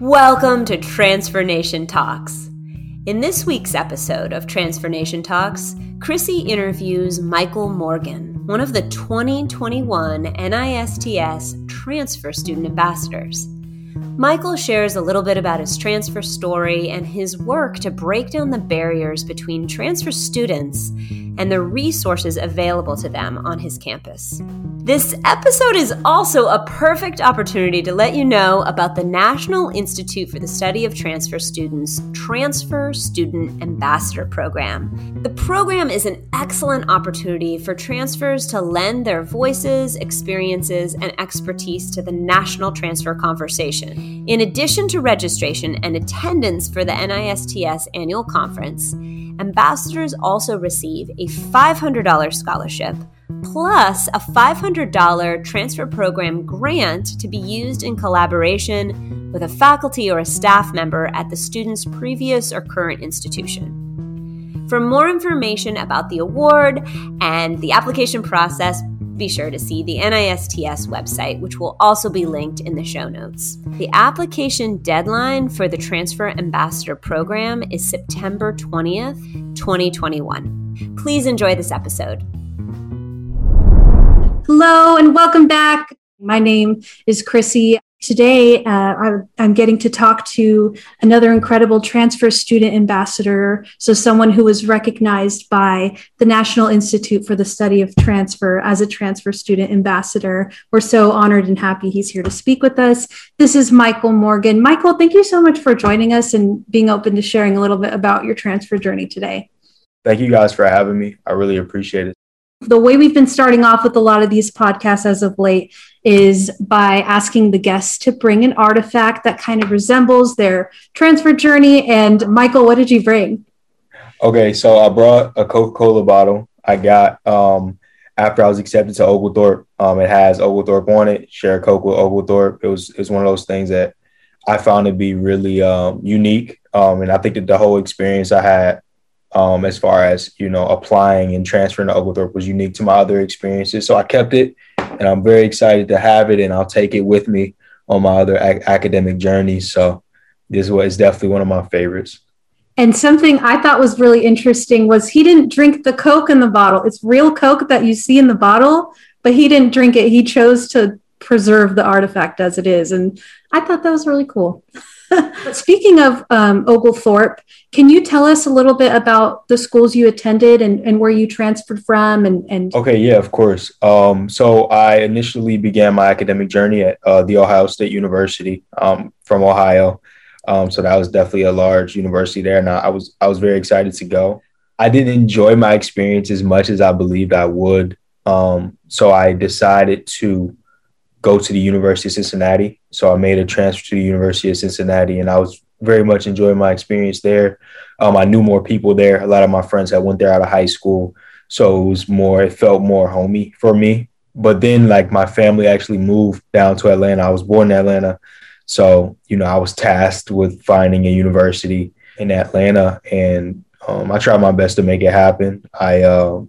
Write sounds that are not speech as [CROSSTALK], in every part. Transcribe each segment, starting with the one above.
Welcome to Transfer Nation Talks. In this week's episode of Transfer Nation Talks, Chrissy interviews Michael Morgan, one of the 2021 NISTS Transfer Student Ambassadors. Michael shares a little bit about his transfer story and his work to break down the barriers between transfer students and the resources available to them on his campus. This episode is also a perfect opportunity to let you know about the National Institute for the Study of Transfer Students Transfer Student Ambassador Program. The program is an excellent opportunity for transfers to lend their voices, experiences, and expertise to the national transfer conversation. In addition to registration and attendance for the NISTS annual conference, ambassadors also receive a $500 scholarship plus a $500 transfer program grant to be used in collaboration with a faculty or a staff member at the student's previous or current institution. For more information about the award and the application process, be sure to see the NISTS website, which will also be linked in the show notes. The application deadline for the Transfer Ambassador Program is September 20th, 2021. Please enjoy this episode. Hello and welcome back. My name is Chrissy. Today, uh, I'm getting to talk to another incredible transfer student ambassador. So, someone who was recognized by the National Institute for the Study of Transfer as a transfer student ambassador. We're so honored and happy he's here to speak with us. This is Michael Morgan. Michael, thank you so much for joining us and being open to sharing a little bit about your transfer journey today. Thank you guys for having me. I really appreciate it the way we've been starting off with a lot of these podcasts as of late is by asking the guests to bring an artifact that kind of resembles their transfer journey. And Michael, what did you bring? Okay, so I brought a Coca Cola bottle I got um, after I was accepted to Oglethorpe. Um, it has Oglethorpe on it, share a Coke with Oglethorpe. It was, it was one of those things that I found to be really um, unique. Um, and I think that the whole experience I had um, as far as you know applying and transferring to Oglethorpe was unique to my other experiences. So I kept it, and I'm very excited to have it, and I'll take it with me on my other ac- academic journeys. So this was definitely one of my favorites. And something I thought was really interesting was he didn't drink the Coke in the bottle. It's real Coke that you see in the bottle, but he didn't drink it. He chose to preserve the artifact as it is. And I thought that was really cool. [LAUGHS] but speaking of um, Oglethorpe, can you tell us a little bit about the schools you attended and, and where you transferred from? And, and okay, yeah, of course. Um, so I initially began my academic journey at uh, the Ohio State University um, from Ohio. Um, so that was definitely a large university there, and I, I was I was very excited to go. I didn't enjoy my experience as much as I believed I would. Um, so I decided to go to the University of Cincinnati. So I made a transfer to the University of Cincinnati, and I was very much enjoying my experience there. Um, I knew more people there. A lot of my friends that went there out of high school, so it was more. It felt more homey for me. But then, like my family actually moved down to Atlanta. I was born in Atlanta, so you know I was tasked with finding a university in Atlanta, and um, I tried my best to make it happen. I uh,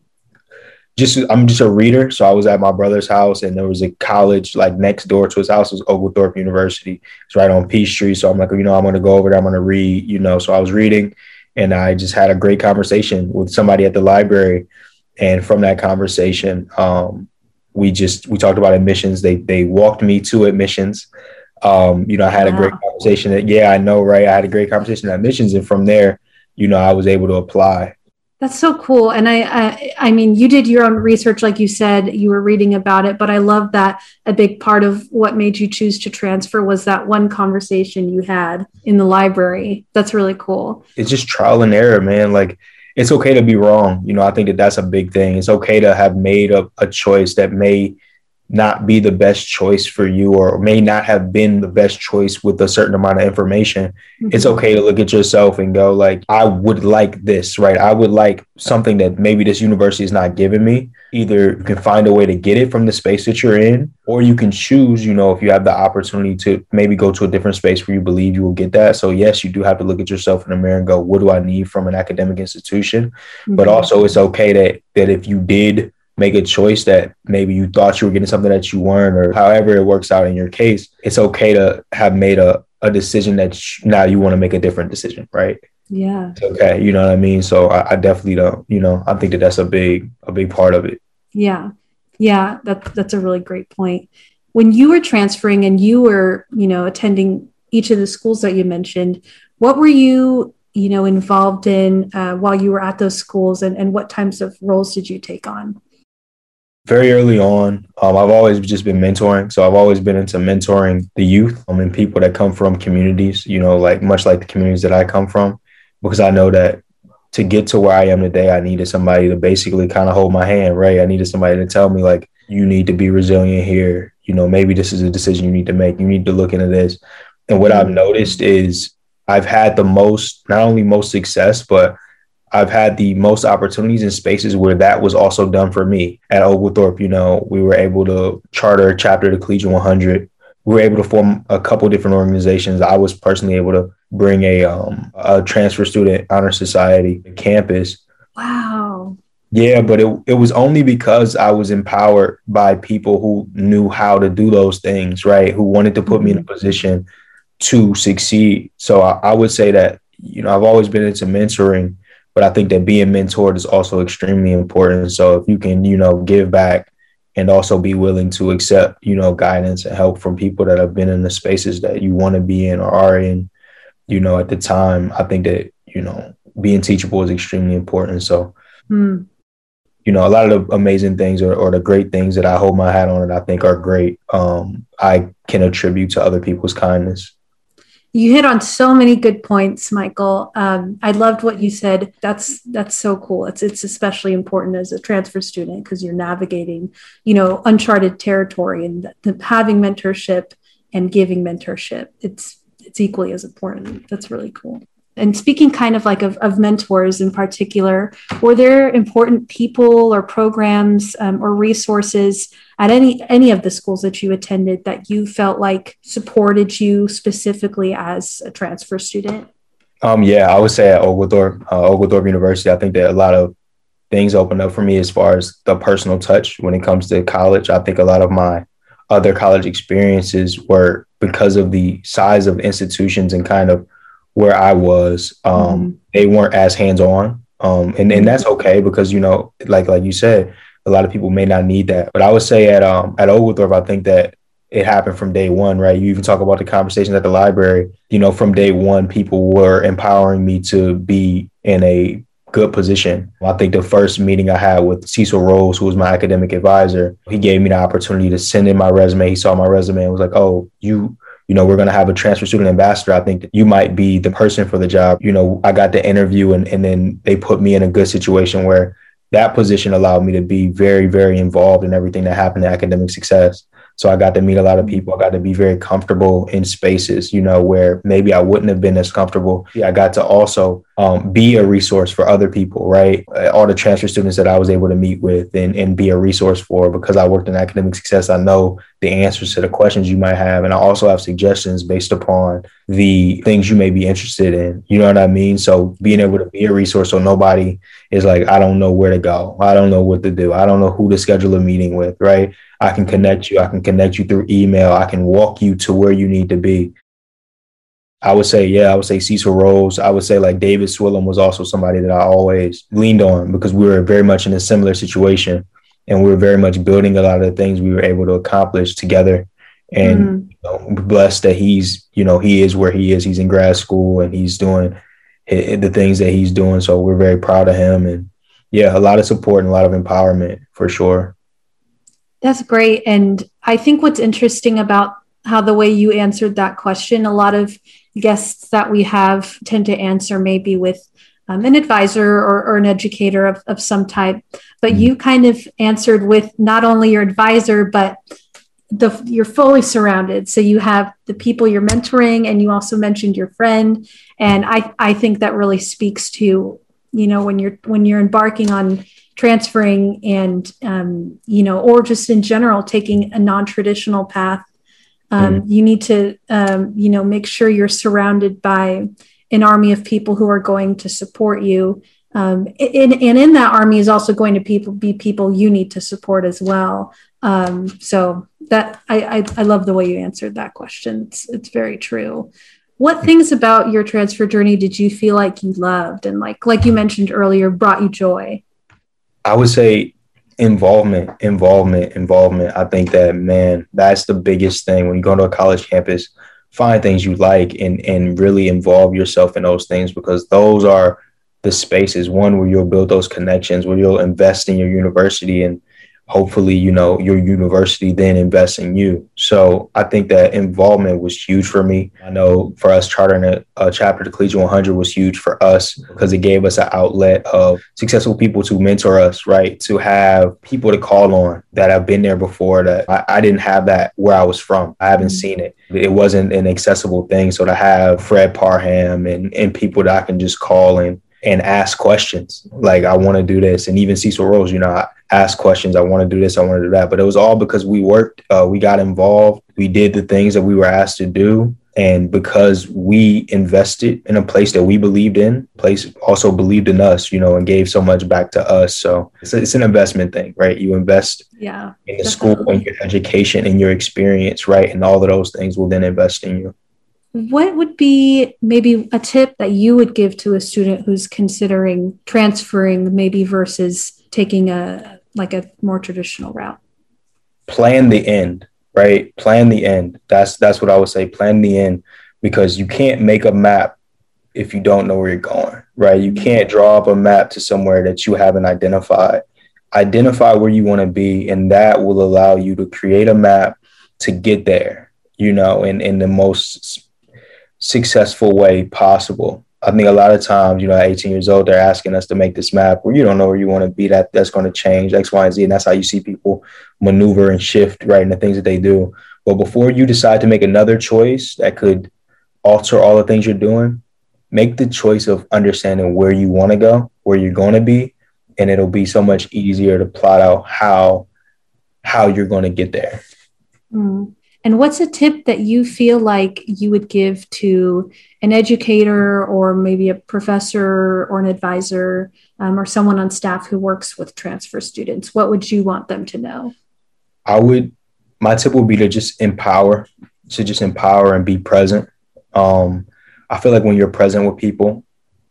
just I'm just a reader. So I was at my brother's house and there was a college like next door to his house was Oglethorpe University. It's right on Peachtree. So I'm like, you know, I'm gonna go over there, I'm gonna read, you know. So I was reading and I just had a great conversation with somebody at the library. And from that conversation, um, we just we talked about admissions. They they walked me to admissions. Um, you know, I had wow. a great conversation that, yeah, I know, right? I had a great conversation at admissions. And from there, you know, I was able to apply. That's so cool. And I, I, I mean, you did your own research, like you said, you were reading about it, but I love that a big part of what made you choose to transfer was that one conversation you had in the library. That's really cool. It's just trial and error, man. Like it's okay to be wrong. You know, I think that that's a big thing. It's okay to have made a, a choice that may not be the best choice for you or may not have been the best choice with a certain amount of information mm-hmm. it's okay to look at yourself and go like i would like this right i would like something that maybe this university is not giving me either you can find a way to get it from the space that you're in or you can choose you know if you have the opportunity to maybe go to a different space where you believe you will get that so yes you do have to look at yourself in the mirror and go what do i need from an academic institution mm-hmm. but also it's okay that that if you did make a choice that maybe you thought you were getting something that you weren't, or however it works out in your case, it's okay to have made a, a decision that now you want to make a different decision, right? Yeah. It's okay. You know what I mean? So I, I definitely don't, you know, I think that that's a big, a big part of it. Yeah. Yeah. That, that's a really great point. When you were transferring and you were, you know, attending each of the schools that you mentioned, what were you, you know, involved in uh, while you were at those schools and, and what types of roles did you take on? Very early on, um, I've always just been mentoring. So I've always been into mentoring the youth um, and people that come from communities, you know, like much like the communities that I come from, because I know that to get to where I am today, I needed somebody to basically kind of hold my hand, right? I needed somebody to tell me, like, you need to be resilient here. You know, maybe this is a decision you need to make. You need to look into this. And what I've noticed is I've had the most, not only most success, but I've had the most opportunities in spaces where that was also done for me. At Oglethorpe, you know, we were able to charter a chapter to Collegiate 100. We were able to form a couple different organizations. I was personally able to bring a um, a transfer student honor society to campus. Wow. Yeah, but it, it was only because I was empowered by people who knew how to do those things, right? Who wanted to put me in a mm-hmm. position to succeed. So I, I would say that, you know, I've always been into mentoring but I think that being mentored is also extremely important. So if you can, you know, give back and also be willing to accept, you know, guidance and help from people that have been in the spaces that you want to be in or are in, you know, at the time, I think that, you know, being teachable is extremely important. So, mm. you know, a lot of the amazing things or, or, the great things that I hold my hat on and I think are great, um, I can attribute to other people's kindness you hit on so many good points michael. Um, i loved what you said. That's that's so cool. It's it's especially important as a transfer student because you're navigating you know uncharted territory and the, having mentorship and giving mentorship it's it's equally as important. That's really cool. And speaking kind of like of, of mentors in particular were there important people or programs um, or resources at any any of the schools that you attended that you felt like supported you specifically as a transfer student um, yeah i would say at oglethorpe uh, oglethorpe university i think that a lot of things opened up for me as far as the personal touch when it comes to college i think a lot of my other college experiences were because of the size of institutions and kind of where I was, um, mm-hmm. they weren't as hands on. Um, and, and that's okay because, you know, like, like you said, a lot of people may not need that. But I would say at, um, at Oglethorpe, I think that it happened from day one, right? You even talk about the conversations at the library, you know, from day one, people were empowering me to be in a good position. I think the first meeting I had with Cecil Rose, who was my academic advisor, he gave me the opportunity to send in my resume. He saw my resume and was like, "Oh, you you know, we're going to have a transfer student ambassador. I think you might be the person for the job. You know, I got the interview and, and then they put me in a good situation where that position allowed me to be very, very involved in everything that happened to academic success. So I got to meet a lot of people. I got to be very comfortable in spaces, you know, where maybe I wouldn't have been as comfortable. I got to also um, be a resource for other people, right? All the transfer students that I was able to meet with and, and be a resource for because I worked in academic success. I know the answers to the questions you might have. And I also have suggestions based upon the things you may be interested in. You know what I mean? So being able to be a resource so nobody is like, I don't know where to go. I don't know what to do. I don't know who to schedule a meeting with, right? I can connect you. I can connect you through email. I can walk you to where you need to be. I would say, yeah, I would say Cecil Rose. I would say like David Swillam was also somebody that I always leaned on because we were very much in a similar situation and we were very much building a lot of the things we were able to accomplish together. And mm-hmm. you know, blessed that he's, you know, he is where he is. He's in grad school and he's doing the things that he's doing. So we're very proud of him. And yeah, a lot of support and a lot of empowerment for sure. That's great. And I think what's interesting about how the way you answered that question, a lot of guests that we have tend to answer maybe with um, an advisor or, or, an educator of, of some type. But you kind of answered with not only your advisor, but the you're fully surrounded. So you have the people you're mentoring, and you also mentioned your friend. And I, I think that really speaks to, you know, when you're when you're embarking on transferring and um, you know or just in general taking a non-traditional path um, mm. you need to um, you know make sure you're surrounded by an army of people who are going to support you um, and, and in that army is also going to people be people you need to support as well um, so that I, I, I love the way you answered that question. It's it's very true. What things about your transfer journey did you feel like you loved and like like you mentioned earlier brought you joy? I would say involvement, involvement, involvement. I think that man, that's the biggest thing when you go to a college campus. Find things you like and and really involve yourself in those things because those are the spaces one where you'll build those connections, where you'll invest in your university and hopefully, you know, your university then invests in you. So I think that involvement was huge for me. I know for us, chartering a, a chapter to Collegiate 100 was huge for us because it gave us an outlet of successful people to mentor us, right? To have people to call on that have been there before that I, I didn't have that where I was from. I haven't mm-hmm. seen it. It wasn't an accessible thing. So to have Fred Parham and, and people that I can just call and and ask questions. Like, I want to do this. And even Cecil Rose, you know, I ask questions. I want to do this. I want to do that. But it was all because we worked, uh, we got involved, we did the things that we were asked to do. And because we invested in a place that we believed in, place also believed in us, you know, and gave so much back to us. So it's, it's an investment thing, right? You invest yeah, in the definitely. school, in your education, in your experience, right? And all of those things will then invest in you. What would be maybe a tip that you would give to a student who's considering transferring, maybe versus taking a like a more traditional route? Plan the end, right? Plan the end. That's that's what I would say. Plan the end because you can't make a map if you don't know where you're going, right? You can't draw up a map to somewhere that you haven't identified. Identify where you want to be, and that will allow you to create a map to get there, you know, in, in the most successful way possible. I think a lot of times, you know, at 18 years old, they're asking us to make this map where you don't know where you want to be. That that's going to change X, Y, and Z, and that's how you see people maneuver and shift right in the things that they do. But before you decide to make another choice that could alter all the things you're doing, make the choice of understanding where you want to go, where you're going to be, and it'll be so much easier to plot out how how you're going to get there. Mm. And what's a tip that you feel like you would give to an educator or maybe a professor or an advisor um, or someone on staff who works with transfer students? What would you want them to know? I would, my tip would be to just empower, to just empower and be present. Um, I feel like when you're present with people,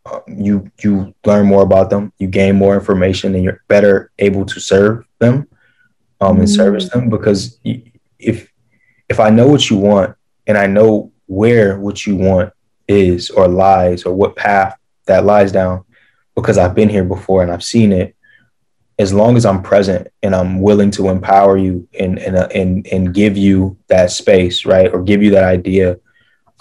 uh, you you learn more about them, you gain more information, and you're better able to serve them um, and mm. service them. Because if if I know what you want and I know where what you want is or lies or what path that lies down because I've been here before and I've seen it, as long as I'm present and I'm willing to empower you and and uh, and and give you that space, right, or give you that idea,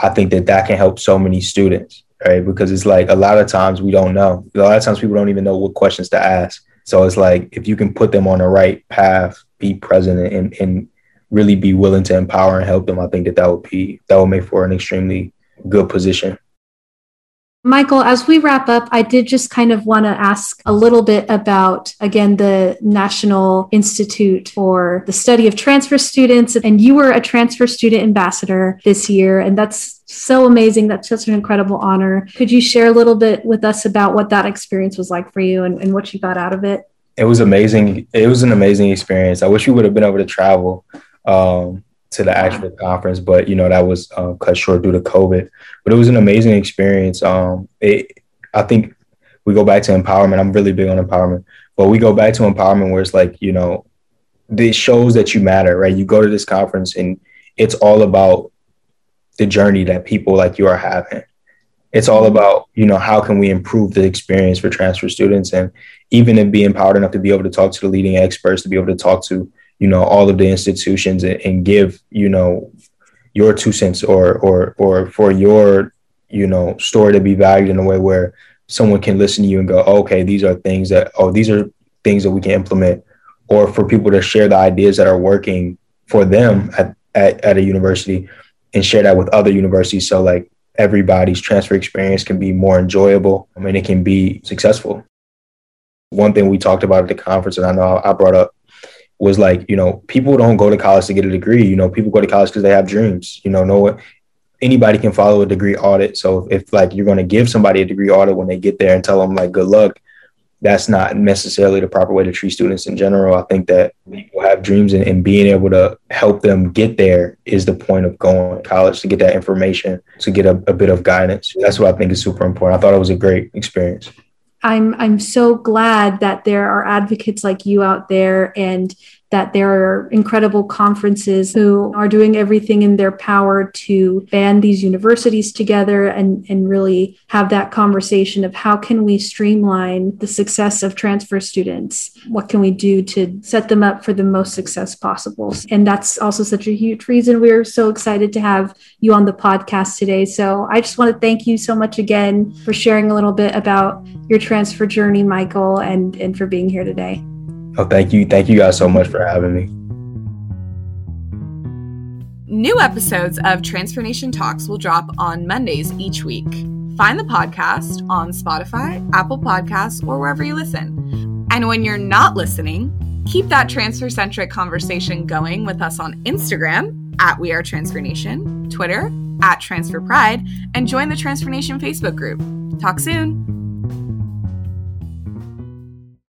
I think that that can help so many students, right? Because it's like a lot of times we don't know. A lot of times people don't even know what questions to ask. So it's like if you can put them on the right path, be present and and really be willing to empower and help them, I think that that would be that would make for an extremely good position. Michael, as we wrap up, I did just kind of want to ask a little bit about, again, the National Institute for the Study of Transfer Students. And you were a transfer student ambassador this year, and that's so amazing. That's such an incredible honor. Could you share a little bit with us about what that experience was like for you and, and what you got out of it? It was amazing. It was an amazing experience. I wish we would have been able to travel um, to the actual conference, but you know that was uh, cut short due to COVID. But it was an amazing experience. Um, it, I think we go back to empowerment. I'm really big on empowerment, but we go back to empowerment where it's like you know, this shows that you matter, right? You go to this conference and it's all about the journey that people like you are having. It's all mm-hmm. about you know how can we improve the experience for transfer students, and even in being empowered enough to be able to talk to the leading experts, to be able to talk to you know all of the institutions and, and give you know your two cents or or or for your you know story to be valued in a way where someone can listen to you and go okay these are things that oh these are things that we can implement. Or for people to share the ideas that are working for them at, at, at a university and share that with other universities. So like everybody's transfer experience can be more enjoyable. I mean it can be successful. One thing we talked about at the conference and i know i brought up was like, you know, people don't go to college to get a degree. You know, people go to college because they have dreams. You know, no anybody can follow a degree audit. So if, like you're going to give somebody a degree audit when they get there and tell them like good luck, that's not necessarily the proper way to treat students in general. I think that people have dreams and, and, being able to help them get there is the point of going to college to get that information, to get a, a bit of guidance. That's what I think is super important. I thought it was a great experience. I'm I'm so glad that there are advocates like you out there and that there are incredible conferences who are doing everything in their power to band these universities together and, and really have that conversation of how can we streamline the success of transfer students? What can we do to set them up for the most success possible? And that's also such a huge reason we're so excited to have you on the podcast today. So I just want to thank you so much again for sharing a little bit about your transfer journey, Michael, and, and for being here today. Oh, thank you. Thank you guys so much for having me. New episodes of Transfer Nation Talks will drop on Mondays each week. Find the podcast on Spotify, Apple Podcasts, or wherever you listen. And when you're not listening, keep that transfer centric conversation going with us on Instagram at We Are Transfer Nation, Twitter at Transfer Pride, and join the Transfer Nation Facebook group. Talk soon.